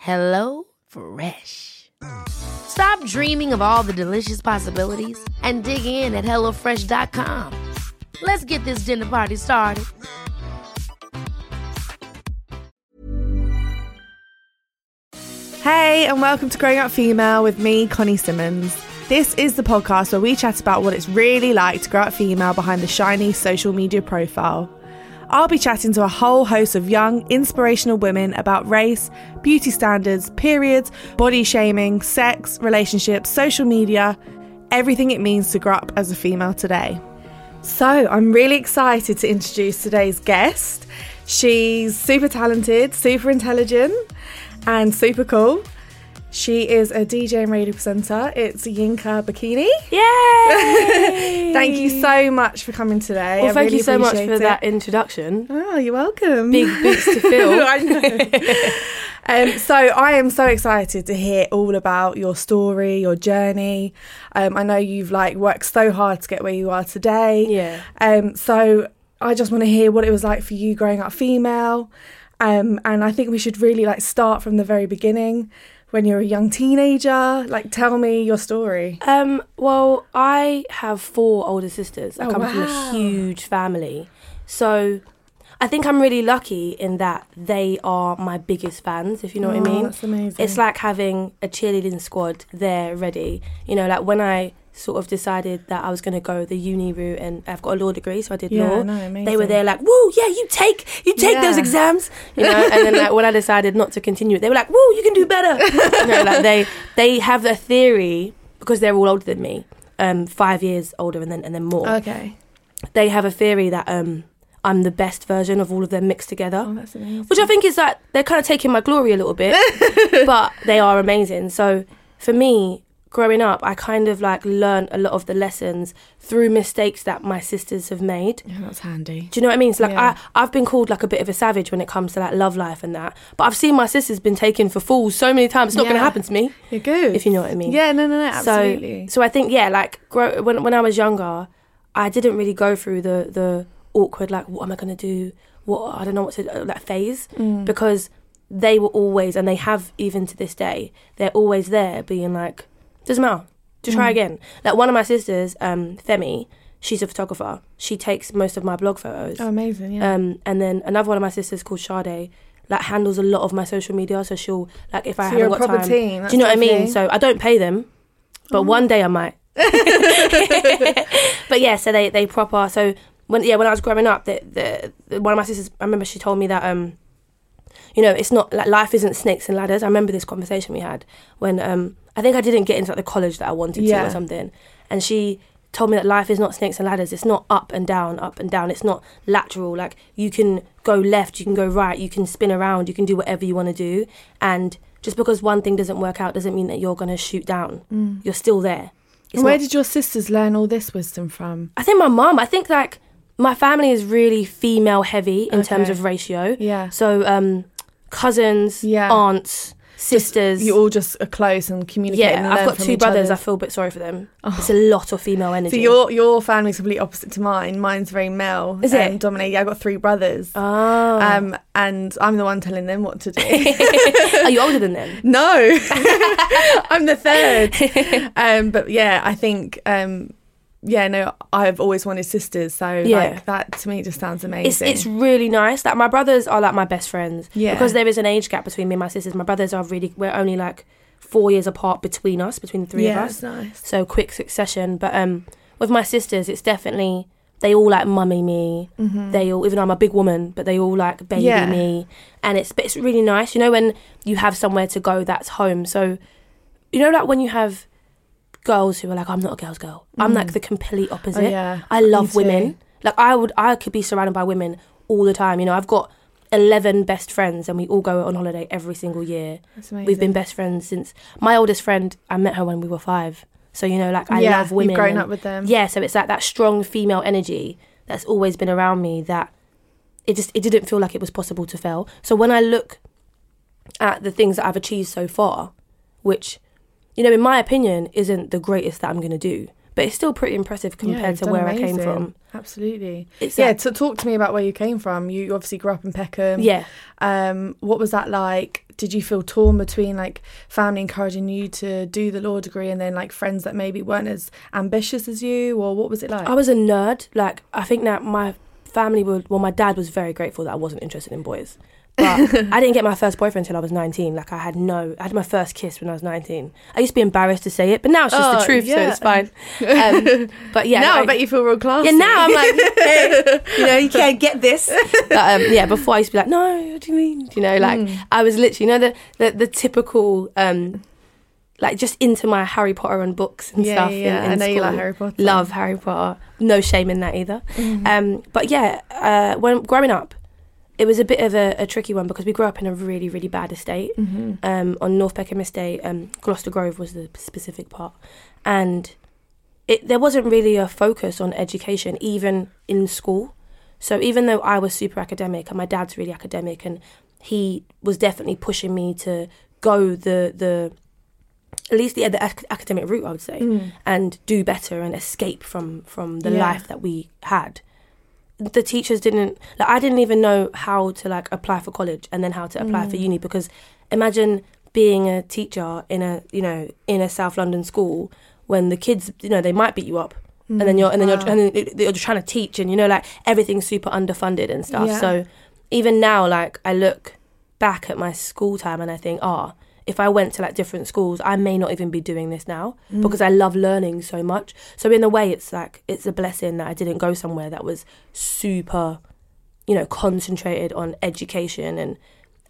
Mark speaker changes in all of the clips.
Speaker 1: Hello Fresh. Stop dreaming of all the delicious possibilities and dig in at HelloFresh.com. Let's get this dinner party started.
Speaker 2: Hey, and welcome to Growing Up Female with me, Connie Simmons. This is the podcast where we chat about what it's really like to grow up female behind the shiny social media profile. I'll be chatting to a whole host of young, inspirational women about race, beauty standards, periods, body shaming, sex, relationships, social media, everything it means to grow up as a female today. So, I'm really excited to introduce today's guest. She's super talented, super intelligent, and super cool. She is a DJ and radio presenter. It's Yinka Bokinni.
Speaker 3: Yay!
Speaker 2: Thank you so much for coming today.
Speaker 3: Well,
Speaker 2: I
Speaker 3: thank
Speaker 2: really
Speaker 3: you so much for
Speaker 2: it.
Speaker 3: that introduction.
Speaker 2: Oh, you're welcome.
Speaker 3: Big boots to fill.
Speaker 2: I know. um, so I am so excited to hear all about your story, your journey. Um, I know you've like worked so hard to get where you are today.
Speaker 3: Yeah.
Speaker 2: Um, so I just want to hear what it was like for you growing up female. Um, and I think we should really like start from the very beginning when you're a young teenager. Like, tell me your story.
Speaker 3: Um, well, I have four older sisters. I
Speaker 2: Oh,
Speaker 3: come from a huge family. So I think I'm really lucky in that they are my biggest fans, if you know what I
Speaker 2: Oh,
Speaker 3: mean.
Speaker 2: that's amazing.
Speaker 3: It's like having a cheerleading squad there ready. You know, like when I sort of decided that I was going to go the uni route and I've got a law degree, so I did
Speaker 2: Yeah,
Speaker 3: law.
Speaker 2: no,
Speaker 3: they were there like, woo, yeah, you take, you take those exams, you know. and then like when I decided not to continue it, they were like, woo, you can do better. you know, like they they have a theory because they're all older than me, um, five years older and then and then more.
Speaker 2: Okay.
Speaker 3: They have a theory that um, I'm the best version of all of them mixed together
Speaker 2: Oh, that's amazing.
Speaker 3: which I think is like they're kind of taking my glory a little bit, but they are amazing. So for me, growing up, I kind of like learned a lot of the lessons through mistakes that my sisters have made.
Speaker 2: Yeah, that's handy.
Speaker 3: Do you know what I mean? So like
Speaker 2: Yeah.
Speaker 3: I, I've been called like a bit of a savage when it comes to like love life and that, but I've seen my sisters been taken for fools so many times. It's not going to happen to me
Speaker 2: You're good.
Speaker 3: if you know what I mean.
Speaker 2: Yeah, no, no, no, absolutely.
Speaker 3: So, so I think yeah, like grow, when when I was younger, I didn't really go through the the awkward like what am I gonna do? What I don't know what to like phase
Speaker 2: Mm.
Speaker 3: because they were always and they have even to this day they're always there being like doesn't matter to
Speaker 2: Mm.
Speaker 3: try again. Like one of my sisters, um, Femi, she's a photographer. She takes most of my blog photos.
Speaker 2: oh, amazing. Yeah.
Speaker 3: Um, and then another one of my sisters called Sade, like handles a lot of my social media. So she'll like if I
Speaker 2: So
Speaker 3: haven't got
Speaker 2: proper
Speaker 3: time.
Speaker 2: team,
Speaker 3: Do you know what I mean? So I don't pay them, but one day I might. but yeah, so they they proper. So when yeah, when I was growing up, the, the one of my sisters, I remember she told me that um, you know, it's not like life isn't snakes and ladders. I remember this conversation we had when um, I think I didn't get into like, the college that I wanted to or something, and she told me that life is not snakes and ladders. It's not up and down, up and down. It's not lateral. Like you can go left, you can go right, you can spin around, you can do whatever you want to do, and just because one thing doesn't work out doesn't mean that you're going to shoot down. You're still there. It's
Speaker 2: where
Speaker 3: not-
Speaker 2: did your sisters learn all this wisdom from?
Speaker 3: I think my mum. I think like my family is really female heavy in terms of ratio.
Speaker 2: Yeah.
Speaker 3: So um, cousins,
Speaker 2: Yeah.
Speaker 3: aunts, sisters.
Speaker 2: You all just are close and communicate.
Speaker 3: yeah, I've got two brothers.
Speaker 2: other.
Speaker 3: I feel a bit sorry for them. It's a lot of female energy.
Speaker 2: So your your family's completely opposite to mine. Mine's very male.
Speaker 3: Is it?
Speaker 2: um, dominated? Yeah, I've got three brothers.
Speaker 3: Ah.
Speaker 2: Um, and I'm the one telling them what to do.
Speaker 3: Are you older than them?
Speaker 2: no, I'm the third. Um, but yeah, I think um, yeah, no, I've always wanted sisters. So
Speaker 3: Yeah.
Speaker 2: like that to me just sounds amazing.
Speaker 3: It's it's really nice. Like my brothers are like my best friends.
Speaker 2: Yeah.
Speaker 3: Because there is an age gap between me and my sisters. My brothers are really we're only like four years apart between us, between the three
Speaker 2: yeah,
Speaker 3: of us.
Speaker 2: nice.
Speaker 3: so quick succession. But um, with my sisters, it's definitely they all like mummy me. They all, even though I'm a big woman, but they all like baby
Speaker 2: Yeah.
Speaker 3: me, and it's but it's really nice. You know when you have somewhere to go that's home. So you know like when you have girls who are like, I'm not a girl's girl. I'm like mm. the complete oh, opposite.
Speaker 2: Oh, yeah.
Speaker 3: I love women. Like I would, I could be surrounded by women all the time. You know, I've got eleven best friends, and we all go on holiday every single year.
Speaker 2: That's amazing.
Speaker 3: We've been best friends since my oldest friend. I met her when we were five. So you know, like I
Speaker 2: yeah,
Speaker 3: love women.
Speaker 2: You've grown
Speaker 3: and-
Speaker 2: up with them.
Speaker 3: yeah, so it's like that strong female energy that's always been around me that it just it didn't feel like it was possible to fail. So when I look at the things that I've achieved so far, which you know in my opinion isn't the greatest that I'm going to do, but it's still pretty impressive compared
Speaker 2: you've
Speaker 3: to where I came from.
Speaker 2: Absolutely.
Speaker 3: It's
Speaker 2: yeah, to talk to me about where you came from. You obviously grew up in Peckham.
Speaker 3: Yeah.
Speaker 2: Um, what was that like? Did you feel torn between like family encouraging you to do the law degree and then like friends that maybe weren't as ambitious as you, or what was it like?
Speaker 3: I was a nerd. Like I think that my family would well my dad was very grateful that I wasn't interested in boys. But I didn't get my first boyfriend until I was 19. Like I had no I had my first kiss when I was 19. I used to be embarrassed to say it, but now it's just
Speaker 2: Oh,
Speaker 3: the truth, so it's fine. Um, but yeah,
Speaker 2: now I
Speaker 3: like-
Speaker 2: bet you feel real classy.
Speaker 3: Yeah, now I'm like, hey, you know, you can't get this. But um, yeah, before I used to be like, no, what do you mean? You know, like
Speaker 2: Mm.
Speaker 3: I was literally, you know, the the, the typical, um, like just into my Harry Potter and books and
Speaker 2: yeah,
Speaker 3: stuff.
Speaker 2: yeah,
Speaker 3: in-
Speaker 2: yeah.
Speaker 3: in
Speaker 2: I know you like. Harry Potter.
Speaker 3: Love Harry Potter. No shame in that either.
Speaker 2: Mhm.
Speaker 3: Um, but yeah, uh, when growing up, it was a bit of a, a tricky one because we grew up in a really, really bad estate
Speaker 2: Mhm.
Speaker 3: um, on North Peckham Estate. Um, Gloucester Grove was the specific part, and it there wasn't really a focus on education even in school. So even though I was super academic and my dad's really academic, and he was definitely pushing me to go the the at least the, the ac- academic route, I would say,
Speaker 2: Mm.
Speaker 3: and do better and escape from from the
Speaker 2: Yeah.
Speaker 3: life that we had. The teachers didn't like I didn't even know how to like apply for college and then how to apply for
Speaker 2: Mm.
Speaker 3: uni because imagine being a teacher in a you know in a South London school when the kids you know they might beat you up and then you're and then
Speaker 2: Mm. Wow.
Speaker 3: you're and then you're just trying to teach and you know like everything's super underfunded and stuff.
Speaker 2: Yeah.
Speaker 3: So even now like I look back at my school time and I think ah if I went to like different schools I may not even be doing this now
Speaker 2: Mm.
Speaker 3: because I love learning so much. So in a way it's like it's a blessing that I didn't go somewhere that was super you know concentrated on education and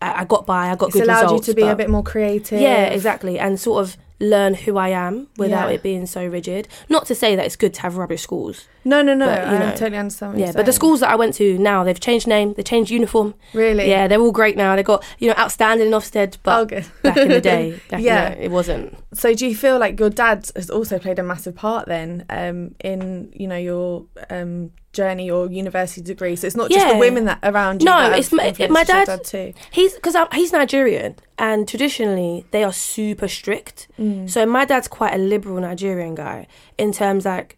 Speaker 3: I, I got by I got
Speaker 2: it's
Speaker 3: good
Speaker 2: allowed
Speaker 3: results
Speaker 2: you to be a bit more creative.
Speaker 3: yeah, exactly. And sort of learn who I am without
Speaker 2: Yeah.
Speaker 3: it being so rigid. Not to say that it's good to have rubbish schools.
Speaker 2: No, no, no.
Speaker 3: But, you
Speaker 2: I
Speaker 3: know,
Speaker 2: totally understand. What
Speaker 3: yeah, but the schools that I went to now, they've changed name, they changed uniform.
Speaker 2: really,
Speaker 3: Yeah, they're all great now. They've got, you know, outstanding in Ofsted, but
Speaker 2: oh,
Speaker 3: back in the day,
Speaker 2: Yeah.
Speaker 3: yeah. it wasn't.
Speaker 2: So do you feel like your dad has also played a massive part then um, in you know your um, journey or university degree? So it's not just the women that around you.
Speaker 3: No, it's my- my
Speaker 2: your
Speaker 3: dad-
Speaker 2: too.
Speaker 3: He's because he's Nigerian, and traditionally they are super strict.
Speaker 2: Mm.
Speaker 3: So my dad's quite a liberal Nigerian guy in terms like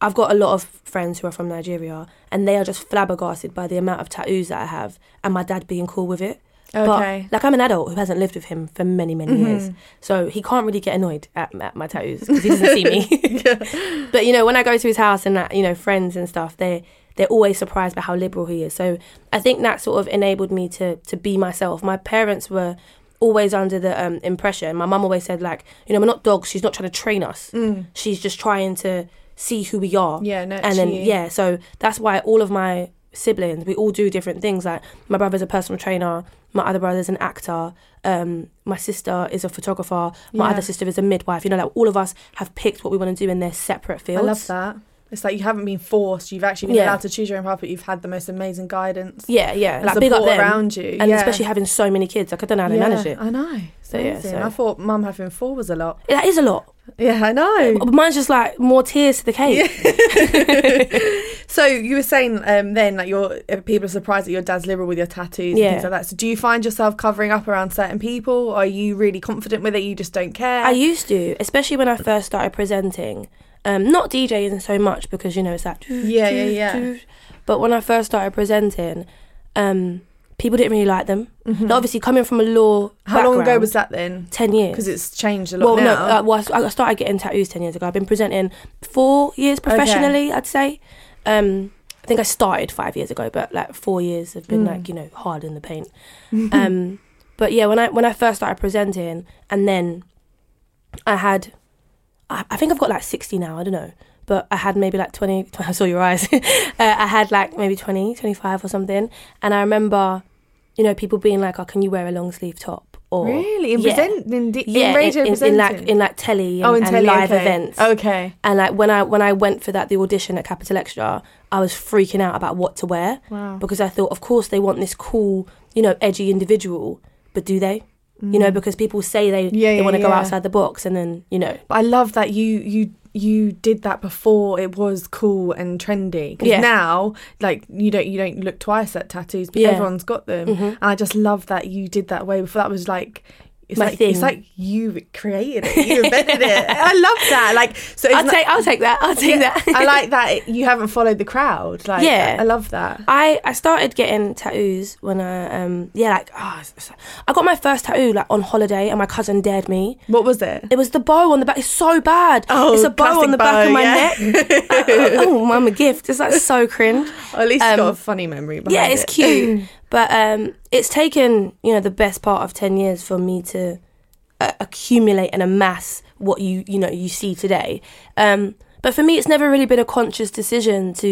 Speaker 3: I've got a lot of friends who are from Nigeria, and they are just flabbergasted by the amount of tattoos that I have, and my dad being cool with it.
Speaker 2: Okay.
Speaker 3: But like I'm an adult who hasn't lived with him for many many
Speaker 2: Mhm.
Speaker 3: years, so he can't really get annoyed at, at my tattoos because he doesn't see me. But you know, when I go to his house and that, you know, friends and stuff, they they're always surprised by how liberal he is. So I think that sort of enabled me to to be myself. My parents were always under the um, impression. My mum always said like, you know, we're not dogs. She's not trying to train us.
Speaker 2: Mm.
Speaker 3: She's just trying to see who we are.
Speaker 2: Yeah,
Speaker 3: and then yeah, so that's why all of my siblings, we all do different things. Like my brother's a personal trainer, my other brother's an actor, um, my sister is a photographer, my
Speaker 2: Yeah.
Speaker 3: other sister is a midwife. You know, like all of us have picked what we want to do in their separate fields.
Speaker 2: I love that. It's like you haven't been forced. You've actually been
Speaker 3: Yeah.
Speaker 2: allowed to choose your own path, but you've had the most amazing guidance.
Speaker 3: Yeah, yeah,
Speaker 2: and
Speaker 3: like big
Speaker 2: support
Speaker 3: up them.
Speaker 2: around you,
Speaker 3: and
Speaker 2: yeah.
Speaker 3: especially having so many kids, like I don't know how they
Speaker 2: yeah,
Speaker 3: manage it.
Speaker 2: I know.
Speaker 3: So, yeah, so-
Speaker 2: I thought mum having four was a lot.
Speaker 3: That is a lot.
Speaker 2: Yeah, I know.
Speaker 3: But Mine's just like more tears to the cake.
Speaker 2: So you were saying um, then like your uh, people are surprised that your dad's liberal with your tattoos
Speaker 3: Yeah.
Speaker 2: and things like that. So do you find yourself covering up around certain people? Are you really confident with it? You just don't care.
Speaker 3: I used to, especially when I first started presenting. Um, not DJing so much because you know it's that.
Speaker 2: Yeah, yeah, yeah.
Speaker 3: But when I first started presenting, um, people didn't really like them.
Speaker 2: Mhm.
Speaker 3: Now, obviously, coming from a law,
Speaker 2: How long ago was that then?
Speaker 3: Ten years.
Speaker 2: Because it's changed a lot
Speaker 3: well, no,
Speaker 2: now.
Speaker 3: uh, well, I s- I started getting tattoos ten years ago. I've been presenting four years professionally. I'd say. Um, I think I started five years ago, but like four years have been
Speaker 2: Mm.
Speaker 3: like you know hard in the paint. um, but yeah, when I when I first started presenting, and then I had, I, I think I've got like sixty now. I don't know, but I had maybe like 20, I saw your eyes. uh, I had like maybe 20, 25 or something. And I remember, you know, people being like, oh, can you wear a long sleeve top? Or,
Speaker 2: Really? In
Speaker 3: yeah.
Speaker 2: present in, di-
Speaker 3: yeah,
Speaker 2: radio
Speaker 3: in, in,
Speaker 2: presenting?
Speaker 3: like in like telly and,
Speaker 2: oh, in
Speaker 3: and
Speaker 2: telly,
Speaker 3: live
Speaker 2: okay.
Speaker 3: events.
Speaker 2: Okay.
Speaker 3: And like when I when I went for that the audition at Capital XTRA, I was freaking out about what to wear
Speaker 2: Wow.
Speaker 3: because I thought, of course, they want this cool, you know, edgy individual, but do they? You know, because people say they
Speaker 2: Mm. Yeah,
Speaker 3: they
Speaker 2: yeah,
Speaker 3: want to go
Speaker 2: yeah.
Speaker 3: outside the box, and then you know,
Speaker 2: But I love that you you you did that before it was cool and trendy. Because
Speaker 3: Yeah.
Speaker 2: now, like you don't you don't look twice at tattoos, but everyone's got them.
Speaker 3: Mhm.
Speaker 2: And I just love that you did that way before. That was like. It's
Speaker 3: My
Speaker 2: like it's
Speaker 3: thing.
Speaker 2: like you created it, you invented it. I love that. Like so, it's
Speaker 3: I'll take I'll take that. I'll take
Speaker 2: Yeah,
Speaker 3: that.
Speaker 2: I like that you haven't followed the crowd. Like,
Speaker 3: Yeah.
Speaker 2: I love that.
Speaker 3: I, I started getting tattoos when I um yeah like oh, I got my first tattoo like on holiday and my cousin dared me.
Speaker 2: What was it?
Speaker 3: It was the bow on the back. It's so bad.
Speaker 2: Oh,
Speaker 3: it's a bow on the back of my
Speaker 2: yeah.
Speaker 3: neck. oh, mum, a gift. It's like so cringe.
Speaker 2: Or at least it's
Speaker 3: Um,
Speaker 2: got a funny memory.
Speaker 3: Yeah, it's
Speaker 2: it.
Speaker 3: cute. But um, it's taken you know the best part of ten years for me to uh, accumulate and amass what you you know you see today. Um, but for me, it's never really been a conscious decision to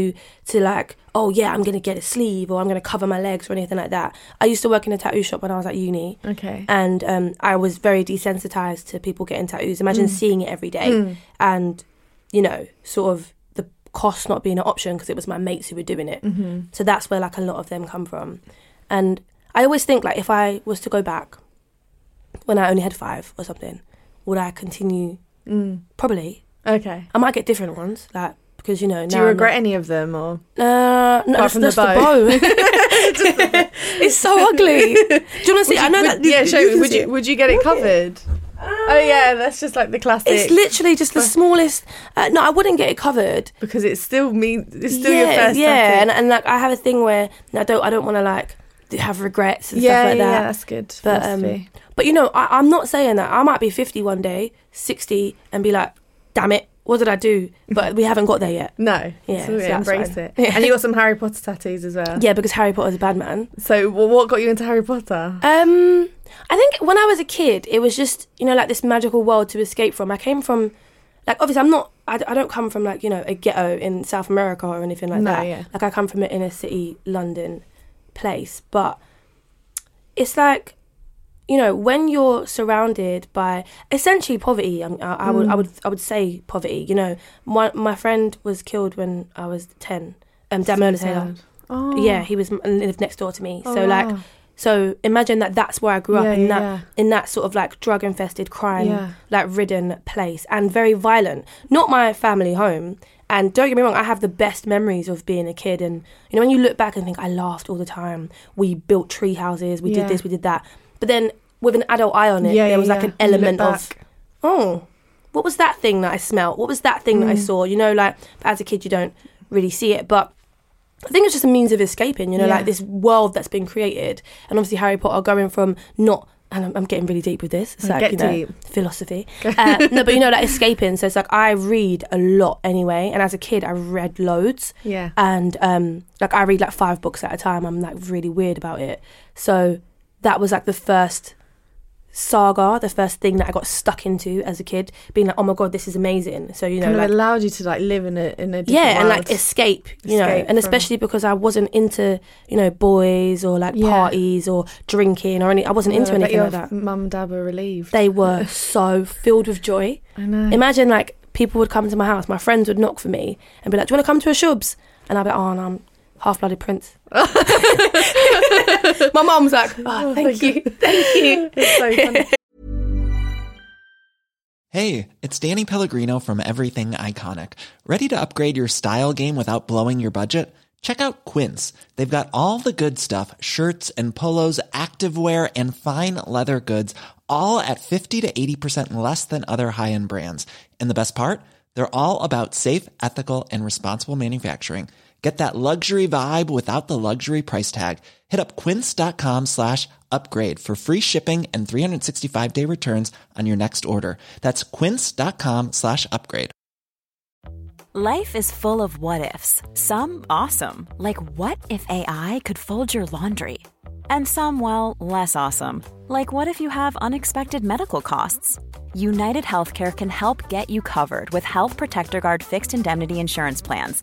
Speaker 3: to like, oh yeah, I'm gonna get a sleeve or I'm gonna cover my legs or anything like that. I used to work in a tattoo shop when I was at uni,
Speaker 2: Okay.
Speaker 3: and um, I was very desensitized to people getting tattoos. Imagine seeing it every day, and you know, sort of the cost not being an option because it was my mates who were doing it.
Speaker 2: Mm-hmm.
Speaker 3: So that's where like a lot of them come from. And I always think like if I was to go back when I only had five or something, would I continue?
Speaker 2: Mm.
Speaker 3: Probably.
Speaker 2: Okay.
Speaker 3: I might get different ones, like because you know.
Speaker 2: Do you regret any of them or?
Speaker 3: Uh, no, that's,
Speaker 2: from the
Speaker 3: that's the
Speaker 2: bow.
Speaker 3: bow. it's so ugly. Do you want to see? I know
Speaker 2: Would-
Speaker 3: that.
Speaker 2: yeah, show
Speaker 3: you
Speaker 2: me. Would you would you get it covered? oh yeah, that's just like the classic.
Speaker 3: It's literally just the smallest. Uh, no, I wouldn't get it covered.
Speaker 2: because it still means it's still
Speaker 3: yeah,
Speaker 2: your first
Speaker 3: yeah, and, and like I have a thing where I don't I don't want to like have regrets and
Speaker 2: yeah,
Speaker 3: stuff like
Speaker 2: yeah,
Speaker 3: that.
Speaker 2: Yeah, that's good.
Speaker 3: But um, but you know, I, I'm not saying that I might be 50 one day, 60, and be like, damn it, what did I do? But we haven't got there yet.
Speaker 2: no,
Speaker 3: yeah,
Speaker 2: so
Speaker 3: so
Speaker 2: embrace
Speaker 3: fine.
Speaker 2: it.
Speaker 3: Yeah.
Speaker 2: And you got some Harry Potter tattoos as well.
Speaker 3: Yeah, because Harry Potter's a bad man.
Speaker 2: So, well, what got you into Harry Potter?
Speaker 3: Um, I think when I was a kid, it was just you know like this magical world to escape from. I came from, like obviously I'm not. I, I don't come from like you know a ghetto in South America or anything like
Speaker 2: No,
Speaker 3: that.
Speaker 2: yeah.
Speaker 3: Like I come from an inner city London place, but it's like you know when you're surrounded by essentially poverty. I, I, I would I would I would say poverty. You know, my my friend was killed when I was ten. Um, Damilola Taylor.
Speaker 2: Oh,
Speaker 3: Yeah, he was lived next door to me.
Speaker 2: Oh,
Speaker 3: so like
Speaker 2: wow.
Speaker 3: so imagine that that's where I grew up
Speaker 2: Yeah,
Speaker 3: in that
Speaker 2: yeah.
Speaker 3: in that sort of like drug infested crime
Speaker 2: Yeah.
Speaker 3: like ridden place and very violent. Not my family home. And don't get me wrong, I have the best memories of being a kid. And you know when you look back and think I laughed all the time. We built tree houses. We
Speaker 2: Yeah.
Speaker 3: did this. We did that. But then with an adult eye on it,
Speaker 2: Yeah,
Speaker 3: there
Speaker 2: yeah,
Speaker 3: was like
Speaker 2: yeah.
Speaker 3: an element of oh, what was that thing that I smelt? What was that thing that I
Speaker 2: Mm.
Speaker 3: saw? You know, like as a kid, you don't really see it, but I think it's just a means of escaping. You know, like this world that's been created, and obviously Harry Potter going from not. And I'm, I'm getting really deep with this. It's like
Speaker 2: Get
Speaker 3: you know,
Speaker 2: deep.
Speaker 3: philosophy. Uh, no, but you know, like escaping. So it's like I read a lot anyway, and as a kid, I read loads
Speaker 2: Yeah.
Speaker 3: and um like I read like five books at a time. I'm like really weird about it. So that was like the first saga, the first thing that I got stuck into as a kid, being like, oh my god, this is amazing. So you know,
Speaker 2: kind
Speaker 3: like
Speaker 2: of allowed you to like live in a in a
Speaker 3: yeah, and like escape, you know,
Speaker 2: Escape
Speaker 3: and
Speaker 2: from-
Speaker 3: especially because I wasn't into you know boys or like
Speaker 2: Yeah.
Speaker 3: parties or drinking or any. I wasn't into
Speaker 2: I
Speaker 3: anything like that.
Speaker 2: Mum and dad were relieved.
Speaker 3: They were so filled with joy.
Speaker 2: I know.
Speaker 3: Imagine like people would come to my house, my friends would knock for me and be like, "Do you want to come to a shubs?" And I'd be like, "Oh, no, I'm half-blooded prince." my mum's like, ah, oh, "Thank you, thank you."
Speaker 2: it's so funny.
Speaker 4: Hey, it's Danny Pellegrino from Everything Iconic. Ready to upgrade your style game without blowing your budget? Check out Quince. They've got all the good stuff shirts and polos, activewear, and fine leather goods, all at 50 to 80% less than other high end brands. And the best part? They're all about safe, ethical, and responsible manufacturing. Get that luxury vibe without the luxury price tag. Hit up quince.com slash upgrade for free shipping and 365 day returns on your next order. That's quince.com slash upgrade.
Speaker 5: Life is full of what ifs. Some awesome, like what if AI could fold your laundry? And some, well, less awesome, like what if you have unexpected medical costs? United Healthcare can help get you covered with Health Protector Guard fixed indemnity insurance plans.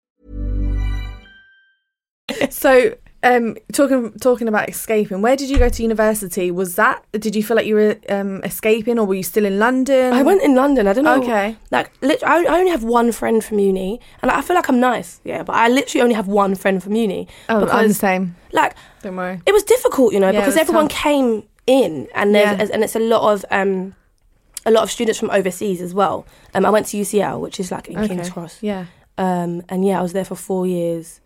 Speaker 2: So, um, talking talking about escaping, where did you go to university? Was that did you feel like you were um, escaping, or were you still in London?
Speaker 3: I went in London. I don't know.
Speaker 2: Okay.
Speaker 3: Like, lit- I only have one friend from uni, and I feel like I'm nice, yeah. But I literally only have one friend from uni.
Speaker 2: Oh, I'm the same.
Speaker 3: like,
Speaker 2: Don't worry.
Speaker 3: it was difficult, you know,
Speaker 2: Yeah,
Speaker 3: because everyone
Speaker 2: tough.
Speaker 3: came in, and there's
Speaker 2: Yeah.
Speaker 3: and it's a lot of um, a lot of students from overseas as well. Um, I went to UCL, which is like in King's Cross.
Speaker 2: Yeah.
Speaker 3: Um, and yeah, I was there for four years.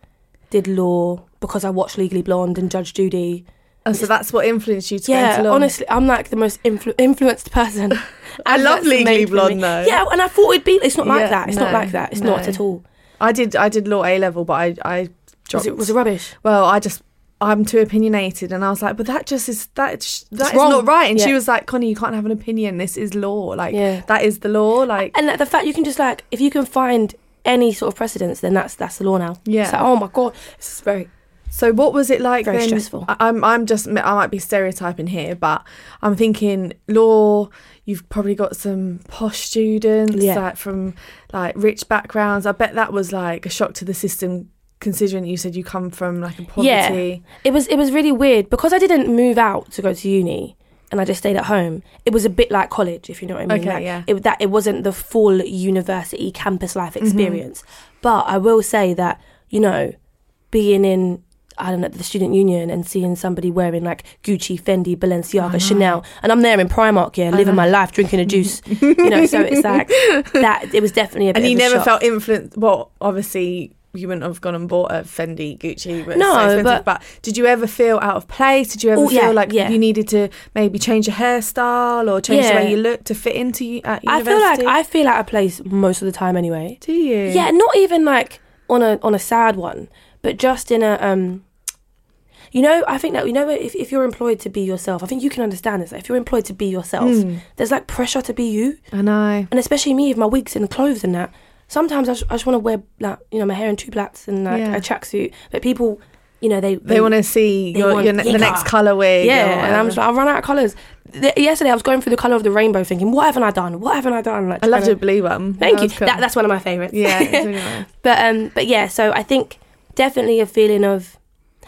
Speaker 3: Did law because I watched Legally Blonde and Judge Judy.
Speaker 2: Oh, so that's what influenced you to go
Speaker 3: Yeah,
Speaker 2: into law.
Speaker 3: honestly, I'm like the most influ- influenced person.
Speaker 2: I love Legally
Speaker 3: made for me.
Speaker 2: Blonde, though.
Speaker 3: Yeah, and I thought it'd be. It's not
Speaker 2: Yeah,
Speaker 3: like that. It's not like that. It's not at all.
Speaker 2: I did I did law A level, but I I
Speaker 3: Was
Speaker 2: dropped.
Speaker 3: it was it rubbish?
Speaker 2: well, I just I'm too opinionated, and I was like, but that just is that sh- that is not right. And she was like, Connie, you can't have an opinion. This is law. Like
Speaker 3: Yeah.
Speaker 2: that is the law. Like
Speaker 3: And the fact you can just like, if you can find any sort of precedence, then that's that's the law now.
Speaker 2: Yeah.
Speaker 3: It's like, oh my god, this is very.
Speaker 2: So what was it like
Speaker 3: Very
Speaker 2: then?
Speaker 3: stressful.
Speaker 2: I- I'm I'm just I might be stereotyping here, but I'm thinking law. You've probably got some posh students
Speaker 3: Yeah.
Speaker 2: like from like rich backgrounds. I bet that was like a shock to the system, considering you said you come from like a poverty.
Speaker 3: Yeah, It was it was really weird because I didn't move out to go to uni and I just stayed at home. It was a bit like college, if you know what I mean.
Speaker 2: Okay,
Speaker 3: Like,
Speaker 2: yeah.
Speaker 3: It, that it wasn't the full university campus life
Speaker 2: Mm-hmm.
Speaker 3: experience, but I will say that you know, being in. I don't know the student union and seeing somebody wearing like Gucci, Fendi, Balenciaga, Chanel, and I'm there in Primark, yeah, living my life, drinking a juice, you know. So it's like that. It was definitely a bit.
Speaker 2: And you never
Speaker 3: shock.
Speaker 2: felt influenced. Well, obviously you wouldn't have gone and bought a Fendi, Gucci, but
Speaker 3: No,
Speaker 2: so expensive.
Speaker 3: but-
Speaker 2: But, did you ever feel out of place? Did you ever
Speaker 3: Oh,
Speaker 2: feel
Speaker 3: yeah,
Speaker 2: like
Speaker 3: yeah.
Speaker 2: you needed to maybe change your hairstyle or change the way you look to fit into you at
Speaker 3: I feel like I feel out of place most of the time anyway.
Speaker 2: do you?
Speaker 3: Yeah, not even like on a on a sad one, but just in a um. You know, I think that you know if if you're employed to be yourself, I think you can understand this. Like, if you're employed to be yourself,
Speaker 2: Mm.
Speaker 3: there's like pressure to be you,
Speaker 2: I know.
Speaker 3: and especially me with my wigs and clothes and that. Sometimes I just, I just want to wear like you know my hair in two plaits and like
Speaker 2: Yeah.
Speaker 3: a tracksuit, but people, you know, they
Speaker 2: They want to see your, your ne- the next or
Speaker 3: yeah, and I'm just like I run out of colors. Yesterday I was going through the color of the rainbow, thinking, what haven't I done? What haven't I done? Like,
Speaker 2: I loved
Speaker 3: trying
Speaker 2: your blue one.
Speaker 3: Thank
Speaker 2: That
Speaker 3: you.
Speaker 2: cool.
Speaker 3: That, that's one of my favorites.
Speaker 2: yeah. really nice.
Speaker 3: But um, but yeah, so I think definitely a feeling of.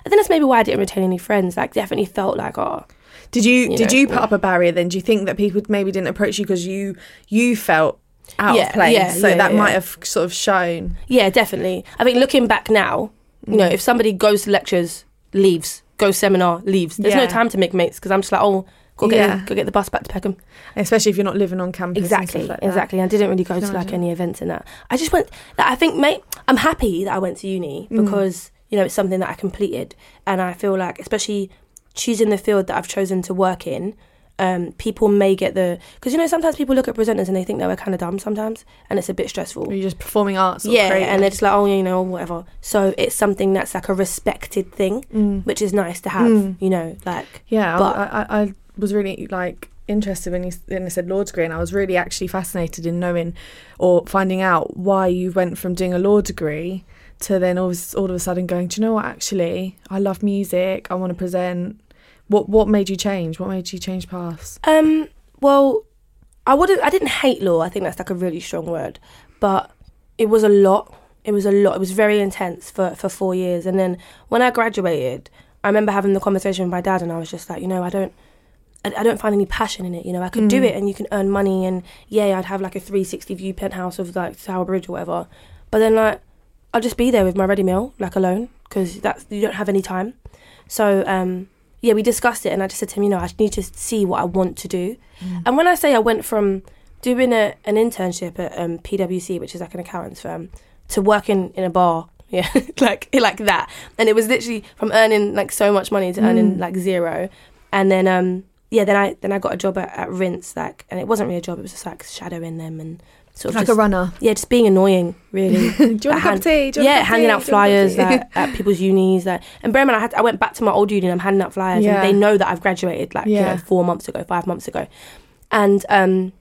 Speaker 3: I think that's maybe why I didn't retain any friends. Like, definitely felt like, oh,
Speaker 2: Did you,
Speaker 3: You
Speaker 2: did
Speaker 3: know,
Speaker 2: you put
Speaker 3: yeah.
Speaker 2: up a barrier then? Do you think that people maybe didn't approach you because you you felt out
Speaker 3: Yeah,
Speaker 2: of place?
Speaker 3: yeah,
Speaker 2: so
Speaker 3: yeah,
Speaker 2: that might have sort of shown.
Speaker 3: yeah, definitely. I think looking back now, you
Speaker 2: Mm.
Speaker 3: know, if somebody goes to lectures, leaves, goes seminar, leaves, there's no time to make mates because I'm just like, oh, go get
Speaker 2: Yeah.
Speaker 3: the, go get the bus back to Peckham.
Speaker 2: Especially if you're not living on campus.
Speaker 3: Exactly,
Speaker 2: like that.
Speaker 3: exactly. I didn't really go to like any events in that. I just went. Like, I think, mate, I'm happy that I went to uni
Speaker 2: Mm.
Speaker 3: because you know it's something that I completed, and I feel like, especially choosing the field that I've chosen to work in. Um, people may get the because you know sometimes people look at presenters and they think that we're kind of dumb sometimes, and it's a bit stressful.
Speaker 2: You're just performing arts. Or
Speaker 3: yeah, and they're just like, oh, you know, whatever. So it's something that's like a respected thing,
Speaker 2: Mm.
Speaker 3: which is nice to have.
Speaker 2: Mm.
Speaker 3: You know, like
Speaker 2: Yeah,
Speaker 3: But-
Speaker 2: I, I, I was really like interested when you when you said law degree, and I was really actually fascinated in knowing or finding out why you went from doing a law degree to then all, of- all of a sudden going, do you know what? Actually, I love music. I want to present. What what made you change? What made you change paths?
Speaker 3: Um, well, I wouldn't. I didn't hate law. I think that's like a really strong word, but it was a lot. It was a lot. It was very intense for for four years, and then when I graduated, I remember having the conversation with my dad, and I was just like, you know, I don't. I I don't find any passion in it, you know. I could do
Speaker 2: Mm.
Speaker 3: it, and you can earn money, and yeah, I'd have like a 360 view penthouse of like Tower Bridge or whatever. But then, like, I'll just be there with my ready meal, like alone, because that's you don't have any time. So um, yeah, we discussed it, and I just said to him, you know, I need to see what I want to do. And when I say I went from doing a, an internship at um, PwC, which is like an accountant's firm, to working in a bar, yeah, like like that, and it was literally from earning like so much money to earning like zero, and then um yeah, then I then I got a job at, at Rinse, like, and it wasn't really a job; it was just like shadowing them and sort of
Speaker 2: Like
Speaker 3: just,
Speaker 2: a runner.
Speaker 3: yeah, just being annoying, really.
Speaker 2: Do you want a
Speaker 3: Like,
Speaker 2: cup of tea? Do you
Speaker 3: yeah, handing
Speaker 2: tea?
Speaker 3: out
Speaker 2: Do you want a cup of
Speaker 3: flyers like, at people's unis. Like, and bear in mind, I, had I went back to my old uni and I'm handing out flyers,
Speaker 2: Yeah.
Speaker 3: and they know that I've graduated like you know four months ago, five months ago, and um,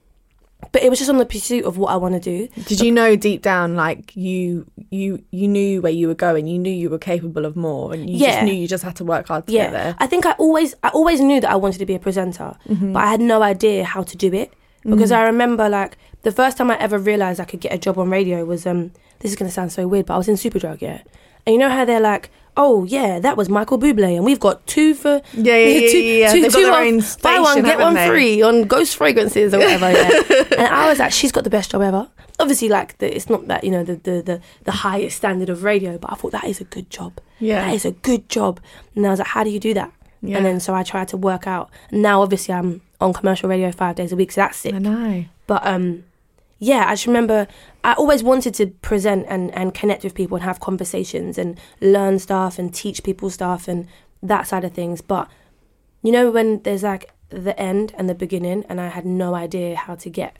Speaker 3: but it was just on the pursuit of what I want to do.
Speaker 2: Did you know deep down, like you, you, you knew where you were going. You knew you were capable of more, and you
Speaker 3: Yeah.
Speaker 2: just knew you just had to work hard to
Speaker 3: Yeah,
Speaker 2: get there.
Speaker 3: I think I always I always knew that I wanted to be a presenter,
Speaker 2: Mm-hmm.
Speaker 3: but I had no idea how to do it
Speaker 2: Mm.
Speaker 3: because I remember like the first time I ever realized I could get a job on radio was um this is gonna sound so weird, but I was in Superdrug, yeah, and you know how they're like. Oh yeah, that was Michael Bublé, and we've got two for
Speaker 2: Yeah, yeah, yeah,
Speaker 3: two,
Speaker 2: yeah, yeah.
Speaker 3: two- two
Speaker 2: their
Speaker 3: off-
Speaker 2: own
Speaker 3: buy one get one
Speaker 2: they?
Speaker 3: free on Ghost Fragrances or whatever. Yeah. and I was like, she's got the best job ever. Obviously, like the, it's not that you know the, the the the highest standard of radio, but I thought that is a good job.
Speaker 2: Yeah.
Speaker 3: that is a good job. And I was like, how do you do that?
Speaker 2: Yeah.
Speaker 3: And then so I tried to work out. And now obviously I'm on commercial radio five days a week, so that's sick.
Speaker 2: I know.
Speaker 3: But um, yeah, I just remember I always wanted to present and, and connect with people and have conversations and learn stuff and teach people stuff and that side of things. But you know when there's like the end and the beginning, and I had no idea how to get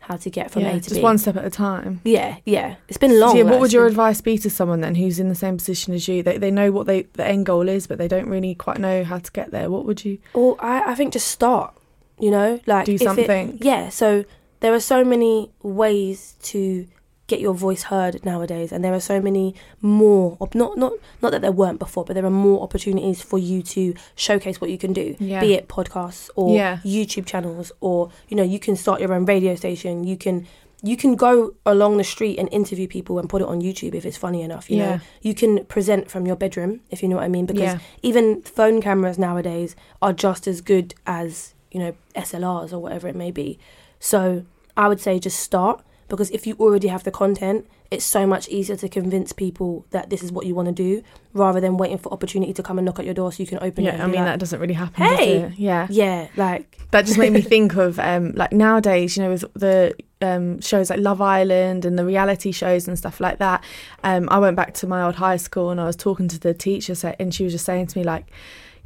Speaker 3: how to get from
Speaker 2: yeah,
Speaker 3: A to
Speaker 2: just
Speaker 3: B.
Speaker 2: Just one step at a time.
Speaker 3: Yeah, yeah, it's been long.
Speaker 2: So, yeah, what
Speaker 3: like,
Speaker 2: would your
Speaker 3: been-
Speaker 2: advice be to someone then who's in the same position as you? They they know what they the end goal is, but they don't really quite know how to get there. What would you?
Speaker 3: Well, I, I think just start. You know, like
Speaker 2: Do
Speaker 3: if it-
Speaker 2: something.
Speaker 3: yeah. So there are so many ways to get your voice heard nowadays, and there are so many more. op- Not not not that there weren't before, but there are more opportunities for you to showcase what you can do.
Speaker 2: Yeah.
Speaker 3: Be it podcasts or
Speaker 2: Yeah.
Speaker 3: YouTube channels, or you know, you can start your own radio station. You can. You can go along the street and interview people and put it on YouTube if it's funny enough. You
Speaker 2: Yeah.
Speaker 3: know, you can present from your bedroom if you know what I mean. Because
Speaker 2: Yeah.
Speaker 3: even phone cameras nowadays are just as good as you know SLRs or whatever it may be. So I would say just start because if you already have the content, it's so much easier to convince people that this is what you want to do rather than waiting for opportunity to come and knock at your door so you can open it.
Speaker 2: Yeah, I mean
Speaker 3: like,
Speaker 2: that doesn't really happen. does
Speaker 3: Hey!
Speaker 2: it? yeah.
Speaker 3: yeah, like
Speaker 2: That just made me think of um, like nowadays, you know, with the um, shows like Love Island and the reality shows and stuff like that. Um, I went back to my old high school and I was talking to the teacher, and she was just saying to me like,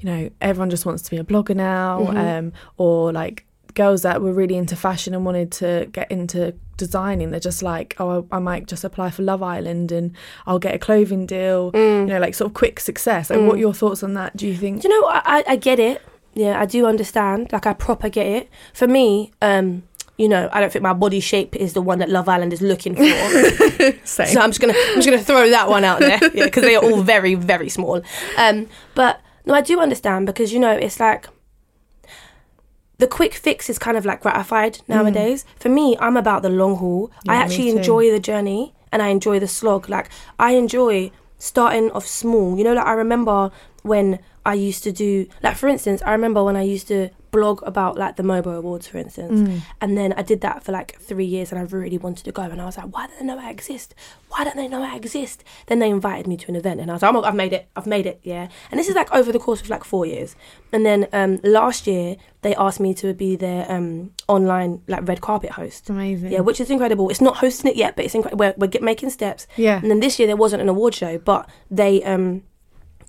Speaker 2: you know, everyone just wants to be a blogger now,
Speaker 3: Mm-hmm.
Speaker 2: um, or like girls that were really into fashion and wanted to get into designing. They're just like, oh, I, I might just apply for Love Island and I'll get a clothing deal.
Speaker 3: Mm.
Speaker 2: You know, like sort of quick success. Like, what are your thoughts on that? Do you think?
Speaker 3: Do you know, I, I- get it. Yeah, I do understand. Like, I proper get it. For me, um, you know, I don't think my body shape is the one that Love Island is looking for. So I'm just gonna, I'm just gonna throw that one out there, yeah, because they are all very, very small. Um, but no, I do understand because you know, it's like the quick fix is kind of like gratified mm. nowadays. For me, I'm about the long haul. I
Speaker 2: Yeah, me
Speaker 3: actually enjoy the journey and I enjoy the slog. Like I enjoy starting off small. You know, like I remember when I used to do like for instance, I remember when I used to blog about like the MOBO Awards, for instance.
Speaker 2: Mm.
Speaker 3: And then I did that for like three years and I really wanted to go and I was like, Why don't they know I exist? Why don't they know I exist? Then they invited me to an event and I was like, oh, I've made it, I've made it, yeah. And this is like over the course of like four years. And then um last year they asked me to be their um online like red carpet host.
Speaker 2: Amazing.
Speaker 3: Yeah, which is incredible. It's not hosting it yet, but it's incredible. We're, we're get, making steps.
Speaker 2: Yeah.
Speaker 3: And then this year there wasn't an award show, but they um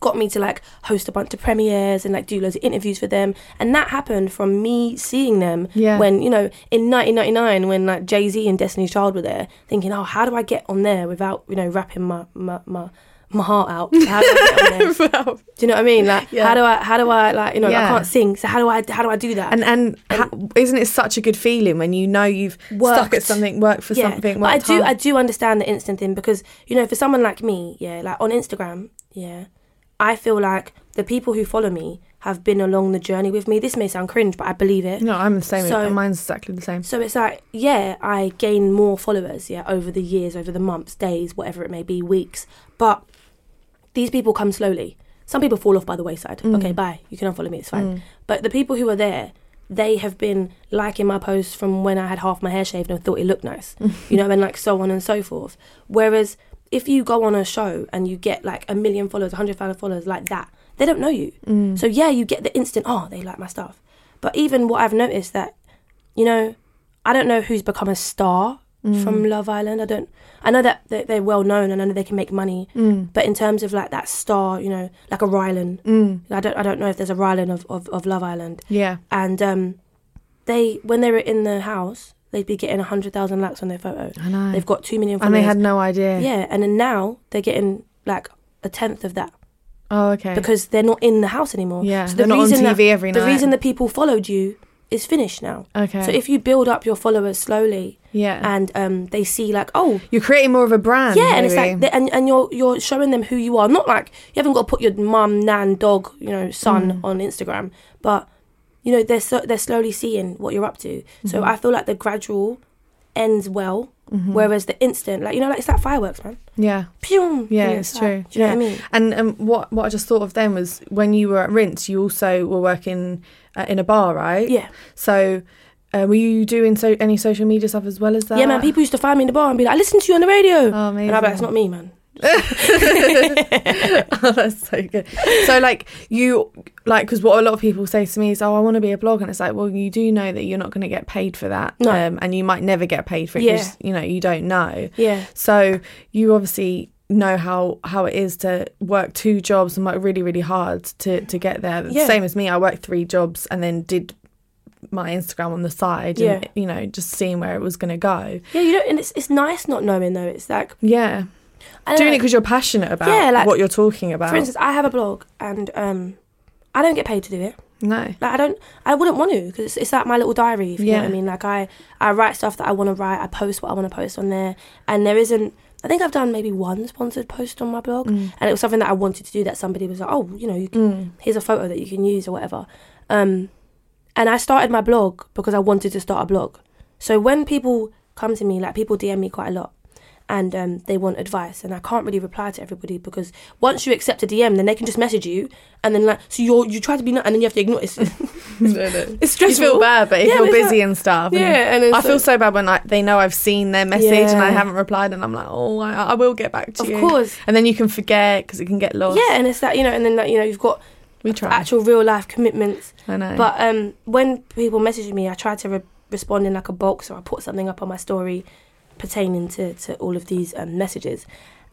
Speaker 3: got me to like host a bunch of premieres and like do loads of interviews for them. And that happened from me seeing them
Speaker 2: Yeah.
Speaker 3: when, you know, in 1999 when like Jay-Z and Destiny's Child were there, thinking, "Oh, how do I get on there without, you know, rapping my my my, my heart out? How do I get on there? Do you know what I mean? Like,
Speaker 2: Yeah.
Speaker 3: how do I, how do I, like, you know,
Speaker 2: Yeah.
Speaker 3: I can't sing, so how do I, how do I do that?
Speaker 2: And and ha- isn't it such a good feeling when you know you've stuck
Speaker 3: Worked.
Speaker 2: at something, worked for something?
Speaker 3: But I do,
Speaker 2: hard?
Speaker 3: I do understand the instant thing because you know, for someone like me, yeah, like on Instagram, yeah, I feel like the people who follow me have been along the journey with me. This may sound cringe, but I believe it.
Speaker 2: No, I'm the same.
Speaker 3: So-
Speaker 2: Mine's exactly the same.
Speaker 3: So it's like, yeah, I gain more followers, yeah, over the years, over the months, days, whatever it may be, weeks. But these people come slowly. Some people fall off by the wayside.
Speaker 2: Mm.
Speaker 3: Okay, bye. You can unfollow me. It's fine. But the people who are there, they have been liking my posts from when I had half my hair shaved and thought it looked nice, you know, and like so on and so forth. Whereas if you go on a show and you get like a million followers, a hundred thousand followers like that, they don't know you. Mm. So yeah, you get the instant, oh, they like my stuff. But even what I've noticed that, you know, I don't know who's become a star mm. from Love Island. I don't. I know that they- they're well known and I know they can make money. Mm. But in terms of like that star, you know, like a Rylan, I don't. I don't know if there's a Rylan of, of, of Love Island.
Speaker 2: Yeah.
Speaker 3: And um, they when they were in the house, they'd be getting hundred thousand likes on their photo.
Speaker 2: I know.
Speaker 3: They've got two million
Speaker 2: and they had no idea.
Speaker 3: yeah, and then now they're getting like a tenth of that
Speaker 2: Oh, okay.
Speaker 3: because they're not in the house anymore.
Speaker 2: Yeah,
Speaker 3: so
Speaker 2: they're not on
Speaker 3: that-
Speaker 2: TV every
Speaker 3: The reason that people followed you is finished now.
Speaker 2: okay.
Speaker 3: So if you build up your followers slowly
Speaker 2: yeah,
Speaker 3: and um, they see like, oh,
Speaker 2: you're creating more of a brand.
Speaker 3: yeah, and it's like, they- and and you're you're showing them who you are. Not like you haven't got to put your mum, nan, dog, you know, son
Speaker 2: Mm.
Speaker 3: on Instagram, but you know they're so, they're slowly seeing what you're up to. So
Speaker 2: Mm-hmm.
Speaker 3: I feel like the gradual ends well, whereas the instant, like you know, like it's like fireworks, man.
Speaker 2: yeah.
Speaker 3: Pew!
Speaker 2: Yeah, it's
Speaker 3: sky.
Speaker 2: true.
Speaker 3: Do you
Speaker 2: yeah.
Speaker 3: know what I mean?
Speaker 2: And um, what what I just thought of then was when you were at Rinse, you also were working uh, in a bar, right?
Speaker 3: Yeah.
Speaker 2: So, uh, were you doing so any social media stuff as well as that?
Speaker 3: Yeah, man. People used to find me in the bar and be like, "I listen to you on the radio,"
Speaker 2: Oh, amazing.
Speaker 3: and I'm like, "It's not me, man."
Speaker 2: oh, that's so good. So, like you, like, because what a lot of people say to me is, "Oh, I want to be a blog," and it's like, well, you do know that you're not going to get paid for that,
Speaker 3: No.
Speaker 2: um, and you might never get paid for it
Speaker 3: Yeah.
Speaker 2: you know you don't know.
Speaker 3: Yeah.
Speaker 2: So you obviously know how how it is to work two jobs and work really really hard to to get there.
Speaker 3: Yeah.
Speaker 2: Same as me, I worked three jobs and then did my Instagram on the side and
Speaker 3: Yeah.
Speaker 2: you know just seeing where it was going to go.
Speaker 3: Yeah, you know, and it's it's nice not knowing though. It's like
Speaker 2: Yeah.
Speaker 3: I don't
Speaker 2: Doing
Speaker 3: know.
Speaker 2: it because you're passionate about
Speaker 3: Yeah, like,
Speaker 2: what you're talking about.
Speaker 3: For instance, I have a blog and um, I don't get paid to do it.
Speaker 2: no.
Speaker 3: Like I don't, I wouldn't want to because it's, it's like my little diary. If you know
Speaker 2: Yeah.
Speaker 3: what I mean. Like I, I write stuff that I want to write. I post what I want to post on there, and there isn't. I think I've done maybe one sponsored post on my blog,
Speaker 2: Mm.
Speaker 3: and it was something that I wanted to do. That somebody was like, "Oh, you know, you can, here's a photo that you can use or whatever." Um, and I started my blog because I wanted to start a blog. So when people come to me, like people DM me quite a lot, and um, they want advice, and I can't really reply to everybody because once you accept a DM, then they can just message you, and then like so you you try to be nice, and then you have to ignore it.
Speaker 2: no, no.
Speaker 3: It's
Speaker 2: You
Speaker 3: stressful.
Speaker 2: feel bad, but if
Speaker 3: Yeah,
Speaker 2: you're
Speaker 3: it's
Speaker 2: busy
Speaker 3: like-
Speaker 2: and stuff, and
Speaker 3: Yeah, and it's
Speaker 2: I feel
Speaker 3: like-
Speaker 2: so bad when I, they know I've seen their message and I
Speaker 3: Yeah.
Speaker 2: haven't replied, and I'm like, oh, I, I will get back to
Speaker 3: Of
Speaker 2: you.
Speaker 3: course.
Speaker 2: and then you can forget because it can get lost.
Speaker 3: Yeah, and it's that you know, and then like you know, you've got
Speaker 2: we try.
Speaker 3: actual real life commitments.
Speaker 2: I know,
Speaker 3: But um, when people message me, I try to re- respond in like a bulk, so I put something up on my story pertaining to to all of these um, messages,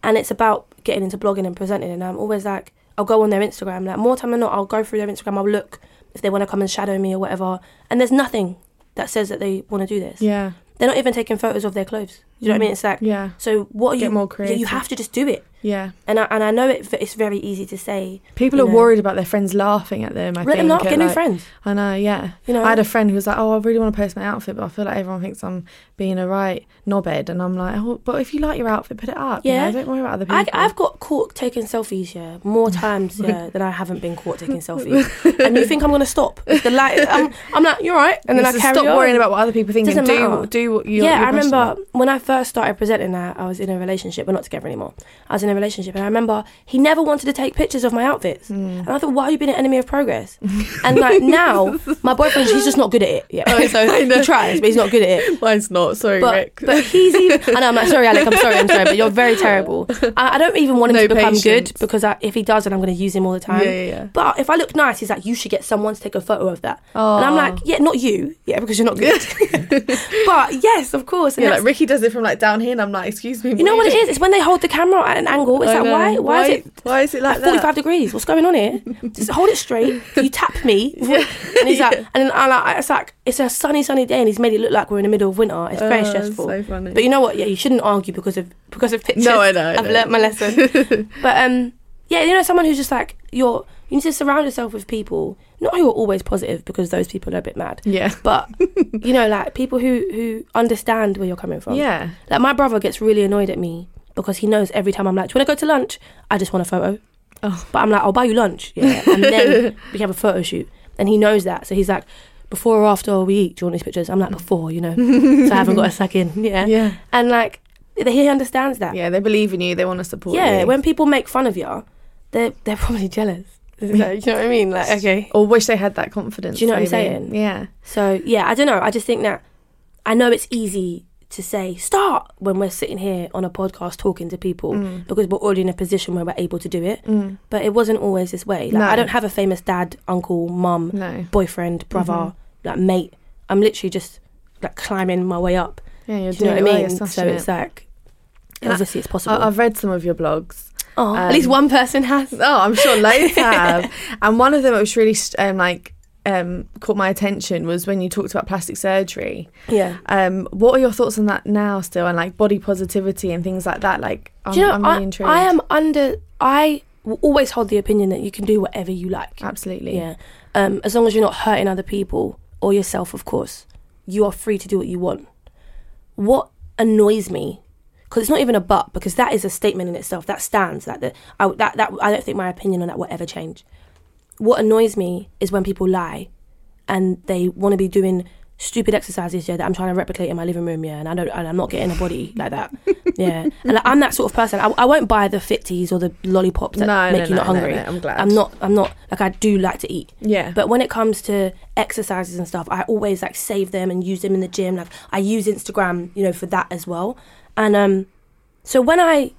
Speaker 3: and it's about getting into blogging and presenting. And I'm always like, I'll go on their Instagram. Like more time than not, I'll go through their Instagram. I'll look if they want to come and shadow me or whatever. And there's nothing that says that they want to do this.
Speaker 2: yeah,
Speaker 3: They're not even taking photos of their clothes. You know what I mean? It's like,
Speaker 2: yeah,
Speaker 3: so what are
Speaker 2: Get
Speaker 3: you?
Speaker 2: more
Speaker 3: yeah, you have to just do it.
Speaker 2: Yeah.
Speaker 3: And I, and I know it, it's very easy to say.
Speaker 2: People are
Speaker 3: know.
Speaker 2: worried about their friends laughing at them. I
Speaker 3: Let
Speaker 2: think
Speaker 3: them not
Speaker 2: at,
Speaker 3: get new friends.
Speaker 2: I know, yeah.
Speaker 3: You know?
Speaker 2: I had a friend who was like, "Oh, I really want to post my outfit, but I feel like everyone thinks I'm being a right knobhead." And I'm like, "Oh, but if you like your outfit, put it up.
Speaker 3: Yeah.
Speaker 2: you know? don't worry about other people."
Speaker 3: I, I've got caught taking selfies, yeah, more times yeah, than I haven't been caught taking selfies. and you think I'm gonna stop? The light. I'm, I'm like, you're right, and then I carry
Speaker 2: stop
Speaker 3: on.
Speaker 2: worrying about what other people think and
Speaker 3: Doesn't
Speaker 2: do
Speaker 3: matter.
Speaker 2: do what you're.
Speaker 3: yeah, I remember
Speaker 2: about.
Speaker 3: when I first started presenting that, I was in a relationship. We're not together anymore. I was in a relationship, and I remember he never wanted to take pictures of my outfits.
Speaker 2: Hmm.
Speaker 3: And I thought, why are you being an enemy of progress? and like now, my boyfriend, he's just not good at it. Yeah, so he tries, but he's not good at it.
Speaker 2: Mine's not. Sorry,
Speaker 3: But,
Speaker 2: Rick.
Speaker 3: but he's even. Know. I'm like, sorry, Alec. I'm sorry. I'm sorry, but you're very terrible. I, I don't even want him
Speaker 2: No
Speaker 3: to become
Speaker 2: patience.
Speaker 3: good because I, if he does, then I'm going to use him all the time.
Speaker 2: Yeah, yeah, yeah.
Speaker 3: But if I look nice, he's like, you should get someone to take a photo of that. And I'm like, yeah, not you. Yeah, because you're not good. but yes, of course. And
Speaker 2: yeah, like Ricky does it from like down here, and I'm like, "Excuse me."
Speaker 3: you know what it is? It's when they hold the camera at an angle. It's
Speaker 2: I
Speaker 3: like,
Speaker 2: know.
Speaker 3: why? Why, is it?
Speaker 2: Why is it like
Speaker 3: Like 45 degrees. What's going on here? Just hold it straight. You tap me, and he's like, and then I like, it's like it's a sunny, sunny day, and he's made it look like we're in the middle of winter. It's very
Speaker 2: Oh,
Speaker 3: stressful.
Speaker 2: so funny.
Speaker 3: But you know what? Yeah, you shouldn't argue because of because of pictures.
Speaker 2: No, I know, I
Speaker 3: I've
Speaker 2: know.
Speaker 3: learnt my lesson. but um, yeah, you know, someone who's just like you're. You need to surround yourself with people, not who are always positive, because those people are a bit mad.
Speaker 2: Yeah.
Speaker 3: But you know, like people who who understand where you're coming from.
Speaker 2: Yeah.
Speaker 3: Like my brother gets really annoyed at me because he knows every time I'm like, "Do you want to go to lunch?" I just want a photo.
Speaker 2: Oh.
Speaker 3: But I'm like, "I'll buy you lunch," yeah, and then we have a photo shoot, and he knows that, so he's like, "Before or after we eat, do you want these pictures?" I'm like, "Before," you know, so I haven't got a suck in, yeah,
Speaker 2: Yeah.
Speaker 3: and like he understands that.
Speaker 2: Yeah. They believe in you. They want to support
Speaker 3: Yeah,
Speaker 2: you.
Speaker 3: Yeah, when people make fun of you, they're they're probably jealous. Like, you know what I mean? Like, okay.
Speaker 2: or wish they had that confidence.
Speaker 3: Do you know what I'm saying?
Speaker 2: Yeah.
Speaker 3: So yeah, I don't know. I just think that I know it's easy to say start when we're sitting here on a podcast talking to people
Speaker 2: Mm.
Speaker 3: because we're already in a position where we're able to do it. But it wasn't always this way. Like
Speaker 2: No.
Speaker 3: I don't have a famous dad, uncle, mum,
Speaker 2: No.
Speaker 3: boyfriend, brother, like mate. I'm literally just like climbing my way up.
Speaker 2: Yeah, you're
Speaker 3: Do you know what
Speaker 2: it
Speaker 3: I mean? So it's
Speaker 2: it.
Speaker 3: like
Speaker 2: And I-
Speaker 3: obviously it's possible.
Speaker 2: I, I've read some of your blogs.
Speaker 3: oh, at
Speaker 2: um,
Speaker 3: least one person has.
Speaker 2: Oh, I'm sure loads have. And one of them it was really um, like um, caught my attention was when you talked about plastic surgery.
Speaker 3: Yeah.
Speaker 2: Um, what are your thoughts on that now still and like body positivity and things like that? Like I'm,
Speaker 3: Do you know,
Speaker 2: I'm really
Speaker 3: I,
Speaker 2: intrigued.
Speaker 3: I am under. I will always hold the opinion that you can do whatever you like.
Speaker 2: absolutely.
Speaker 3: Yeah. Um, as long as you're not hurting other people or yourself, of course, you are free to do what you want. What annoys me, because it's not even a but, because that is a statement in itself. That stands. That the, I, that that I don't think my opinion on that will ever change. What annoys me is when people lie, and they want to be doing stupid exercises yeah, that I'm trying to replicate in my living room, yeah, and I don't, and I'm not getting a body like that, yeah. And I'm that sort of person. I, I won't buy the fitties or the lollipops that
Speaker 2: No,
Speaker 3: make
Speaker 2: no,
Speaker 3: you not
Speaker 2: no, no,
Speaker 3: hungry.
Speaker 2: I'm glad.
Speaker 3: I'm not. I'm not like I do like to eat.
Speaker 2: Yeah.
Speaker 3: But when it comes to exercises and stuff, I always like save them and use them in the gym. Like I use Instagram, you know, for that as well. And um, so when I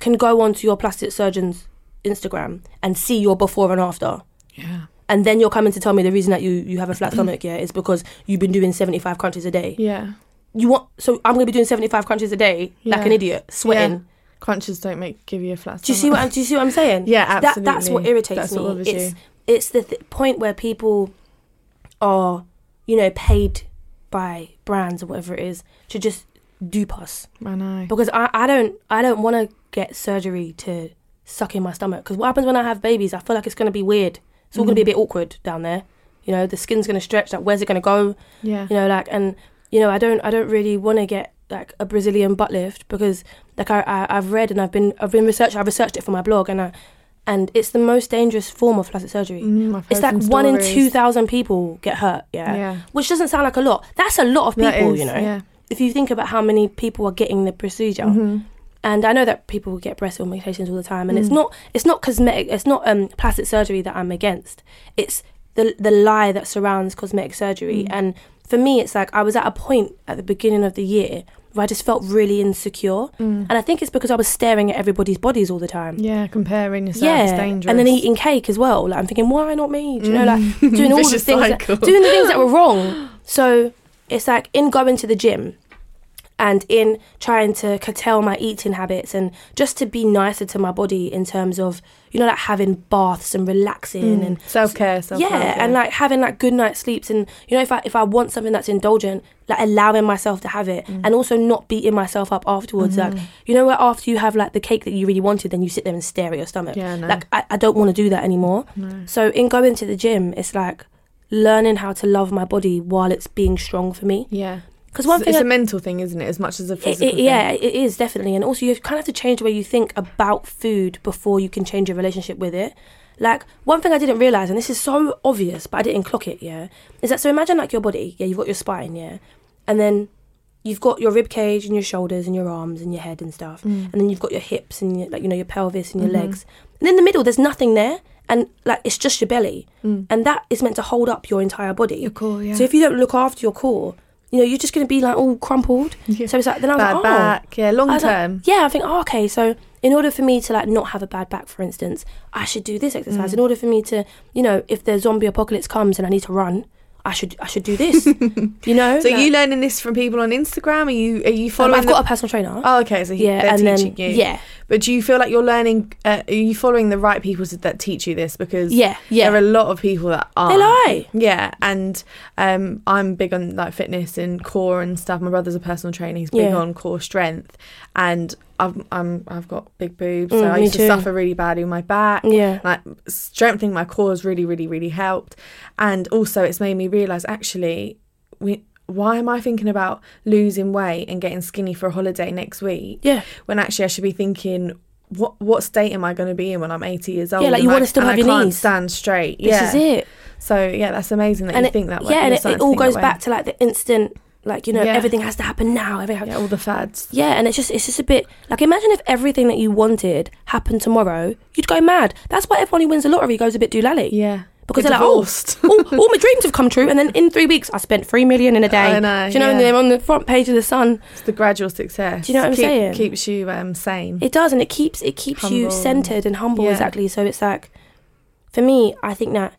Speaker 3: can go onto your plastic surgeon's Instagram and see your before and after,
Speaker 2: yeah.
Speaker 3: and then you're coming to tell me the reason that you you have a flat stomach, yeah, is because you've been doing 75 crunches a day.
Speaker 2: Yeah.
Speaker 3: You want so I'm gonna be doing 75 crunches a day like an idiot, sweating.
Speaker 2: Yeah. Crunches don't make give you a flat.
Speaker 3: Do you see what I'm, do you see what I'm saying?
Speaker 2: Yeah,
Speaker 3: That, that's what irritates
Speaker 2: That's
Speaker 3: me.
Speaker 2: what
Speaker 3: it's
Speaker 2: you.
Speaker 3: it's the th- point where people are, you know, paid by brands or whatever it is to just dupe us.
Speaker 2: I know.
Speaker 3: Because I, I don't I don't want to get surgery to suck in my stomach. Because what happens when I have babies? I feel like it's going to be weird. It's all going to be a bit awkward down there. You know, the skin's going to stretch. Like, where's it going to go?
Speaker 2: Yeah.
Speaker 3: you know like and you know i don't i don't really want to get like a brazilian butt lift because like I, I i've read and i've been i've been research i've researched it for my blog and i and it's the most dangerous form of plastic surgery
Speaker 2: Mm,
Speaker 3: it's like one in 2000 people get hurt yeah?
Speaker 2: Yeah.
Speaker 3: which doesn't sound like a lot that's a lot of people
Speaker 2: is,
Speaker 3: you know
Speaker 2: yeah.
Speaker 3: if you think about how many people are getting the procedure
Speaker 2: Mm-hmm.
Speaker 3: And I know that people get breast augmentations all the time, and it's
Speaker 2: Mm.
Speaker 3: not it's not cosmetic, it's not um, plastic surgery that I'm against. It's the the lie that surrounds cosmetic
Speaker 2: Mm.
Speaker 3: surgery. And for me, it's like I was at a point at the beginning of the year where I just felt really insecure, and I think it's because I was staring at everybody's bodies all the time.
Speaker 2: Mm. Yeah, comparing yourself
Speaker 3: Yeah,
Speaker 2: dangerous.
Speaker 3: and then eating cake as well. Like I'm thinking, why not me? Do you know, like doing all the things, that, doing the things that were wrong. So it's like in going to the gym and in trying to curtail my eating habits and just to be nicer to my body in terms of you know like having baths and relaxing and
Speaker 2: self care, self-care
Speaker 3: yeah, and like having like good night sleeps and you know if I if I want something that's indulgent, like allowing myself to have it
Speaker 2: Mm.
Speaker 3: and also not beating myself up afterwards.
Speaker 2: Mm-hmm.
Speaker 3: Like you know where after you have like the cake that you really wanted, then you sit there and stare at your stomach.
Speaker 2: Yeah, no.
Speaker 3: Like I, I don't want to do that anymore. So in going to the gym, it's like learning how to love my body while it's being strong for me.
Speaker 2: yeah.
Speaker 3: Because one
Speaker 2: It's,
Speaker 3: thing
Speaker 2: it's
Speaker 3: I-
Speaker 2: a mental thing, isn't it? As much as a physical.
Speaker 3: it,
Speaker 2: thing.
Speaker 3: yeah, it is definitely, and also you kind of have to change the way you think about food before you can change your relationship with it. Like one thing I didn't realize, and this is so obvious, but I didn't clock it. Yeah, is that so? Imagine like your body. Yeah, you've got your spine. Yeah, and then you've got your rib cage and your shoulders and your arms and your head and stuff,
Speaker 2: Mm.
Speaker 3: and then you've got your hips and your, like you know your pelvis and your
Speaker 2: Mm-hmm.
Speaker 3: legs, and in the middle there's nothing there, and like it's just your belly, and that is meant to hold up your entire body.
Speaker 2: Mm. Your core, yeah.
Speaker 3: So if you don't look after your core, you know you're just going to be like all crumpled.
Speaker 2: Yeah.
Speaker 3: So it's like then I was
Speaker 2: Bad
Speaker 3: like, oh.
Speaker 2: back, yeah, long
Speaker 3: was like-
Speaker 2: term.
Speaker 3: yeah, I think, oh, okay, so in order for me to like not have a bad back, for instance, I should do this exercise.
Speaker 2: Mm.
Speaker 3: In order for me to, you know, if the zombie apocalypse comes and I need to run, I should I should do this. you know?
Speaker 2: So
Speaker 3: Like,
Speaker 2: you learning this from people on Instagram? Are you are you
Speaker 3: um,
Speaker 2: following?
Speaker 3: I've got
Speaker 2: the-
Speaker 3: a personal trainer.
Speaker 2: Oh, okay. So he,
Speaker 3: yeah, and then
Speaker 2: you.
Speaker 3: yeah,
Speaker 2: But do you feel like you're learning? Uh, are you following the right people that teach you this? Because
Speaker 3: Yeah, yeah.
Speaker 2: there are a lot of people that are.
Speaker 3: They lie.
Speaker 2: Yeah, and um, I'm big on like fitness and core and stuff. My brother's a personal trainer. He's big
Speaker 3: Yeah.
Speaker 2: on core strength, and I'm, I'm I've got big boobs,
Speaker 3: Mm,
Speaker 2: so I
Speaker 3: me
Speaker 2: used to
Speaker 3: too.
Speaker 2: suffer really badly with my back.
Speaker 3: Yeah.
Speaker 2: like strengthening my core has really, really, really helped, and also it's made me realize actually we. Why am I thinking about losing weight and getting skinny for a holiday next week?
Speaker 3: Yeah.
Speaker 2: when actually I should be thinking, what what state am I going to be in when I'm 80 years old?
Speaker 3: Yeah,
Speaker 2: like,
Speaker 3: you wanna still have
Speaker 2: I
Speaker 3: your
Speaker 2: can't
Speaker 3: knees.
Speaker 2: stand straight.
Speaker 3: this
Speaker 2: yeah,
Speaker 3: is it.
Speaker 2: So yeah, that's amazing that
Speaker 3: And
Speaker 2: you
Speaker 3: it,
Speaker 2: think that way.
Speaker 3: yeah, and it, it all goes back to like the instant, like you know,
Speaker 2: Yeah.
Speaker 3: everything has to happen now. Everything.
Speaker 2: yeah, all the fads.
Speaker 3: Yeah, and it's just it's just a bit like imagine if everything that you wanted happened tomorrow, you'd go mad. That's why everyone who wins the lottery goes a bit doolally.
Speaker 2: Yeah,
Speaker 3: because
Speaker 2: Get
Speaker 3: they're
Speaker 2: divorced.
Speaker 3: like, oh, all, all my dreams have come true, and then in three weeks I spent three million in a day.
Speaker 2: I know,
Speaker 3: Do you know? And they're on the front page of the Sun.
Speaker 2: It's the gradual success.
Speaker 3: Do you know what I'm
Speaker 2: Keep-
Speaker 3: saying?
Speaker 2: Keeps you um, sane.
Speaker 3: It does, and it keeps it keeps you centered and humble.
Speaker 2: Yeah.
Speaker 3: Exactly. So it's like, for me, I think that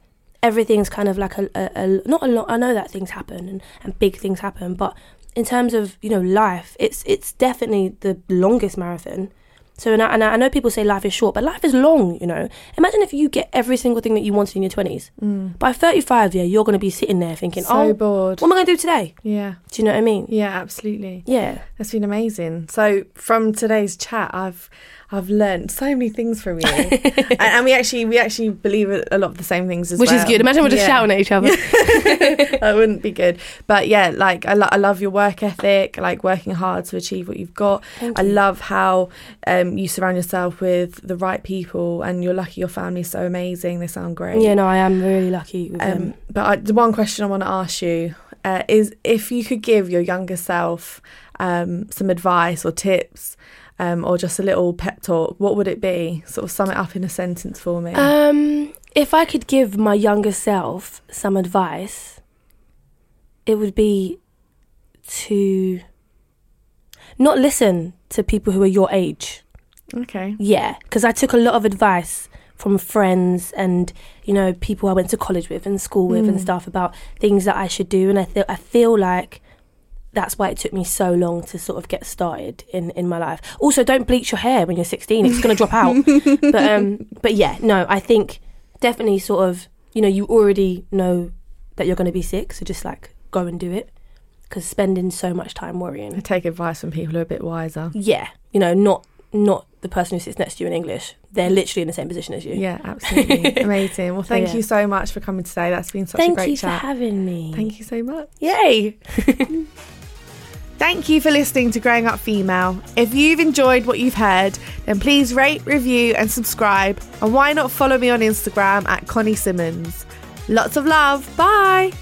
Speaker 3: everything's kind of like a, a, a not a lot. I know that things happen and, and big things happen, but in terms of you know life, it's it's definitely the longest marathon. So and I, and I know people say life is short, but life is long. You know, imagine if you get every single thing that you wanted in your twenties. By thirty-five, yeah, you're going to be sitting there thinking,
Speaker 2: Mm. so
Speaker 3: "Oh,
Speaker 2: bored.
Speaker 3: what am I going to do today?"
Speaker 2: Yeah.
Speaker 3: Do you know what I mean?
Speaker 2: Yeah, absolutely.
Speaker 3: Yeah.
Speaker 2: That's been amazing. So from today's chat, I've I've learned so many things from you, and, and we actually we actually believe a lot of the same things as well.
Speaker 3: Which
Speaker 2: well.
Speaker 3: is good. Imagine we're just
Speaker 2: Yeah.
Speaker 3: shouting at each other.
Speaker 2: that wouldn't be good. But yeah, like I, lo- I love your work ethic, like working hard to achieve what you've got.
Speaker 3: Thank
Speaker 2: I
Speaker 3: you.
Speaker 2: love how um, you surround yourself with the right people, and you're lucky your family's so amazing. They sound great.
Speaker 3: Yeah, no, I am really lucky with
Speaker 2: Um,
Speaker 3: them.
Speaker 2: but I, the one question I want to ask you uh, is if you could give your younger self um, some advice or tips um, or just a little pep talk, what would it be? Sort of sum it up in a sentence for me.
Speaker 3: Um, if I could give my younger self some advice, it would be to not listen to people who are your age.
Speaker 2: okay.
Speaker 3: Yeah, because I took a lot of advice from friends and you know people I went to college with and school with and
Speaker 2: Mm.
Speaker 3: stuff about things that I should do, and I feel I feel like that's why it took me so long to sort of get started in in my life. Also, don't bleach your hair when you're 16; it's gonna drop out. But um, but yeah, no, I think definitely sort of you know you already know that you're gonna be sick, so just like go and do it because spending so much time worrying
Speaker 2: I take advice from people who are a bit wiser.
Speaker 3: yeah, you know, not not the person who sits next to you in English. They're literally in the same position as you.
Speaker 2: Yeah, absolutely. Amazing. Well, thank
Speaker 3: yeah.
Speaker 2: you so much for coming today. That's been such a great chat.
Speaker 3: Thank you for having me.
Speaker 2: Thank you so much.
Speaker 3: Yay!
Speaker 2: Thank you for listening to Growing Up Female. If you've enjoyed what you've heard, then please rate, review, and subscribe. And why not follow me on Instagram at Connie Simmons? Lots of love. Bye.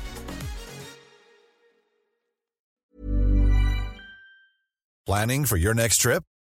Speaker 6: Planning for your next trip?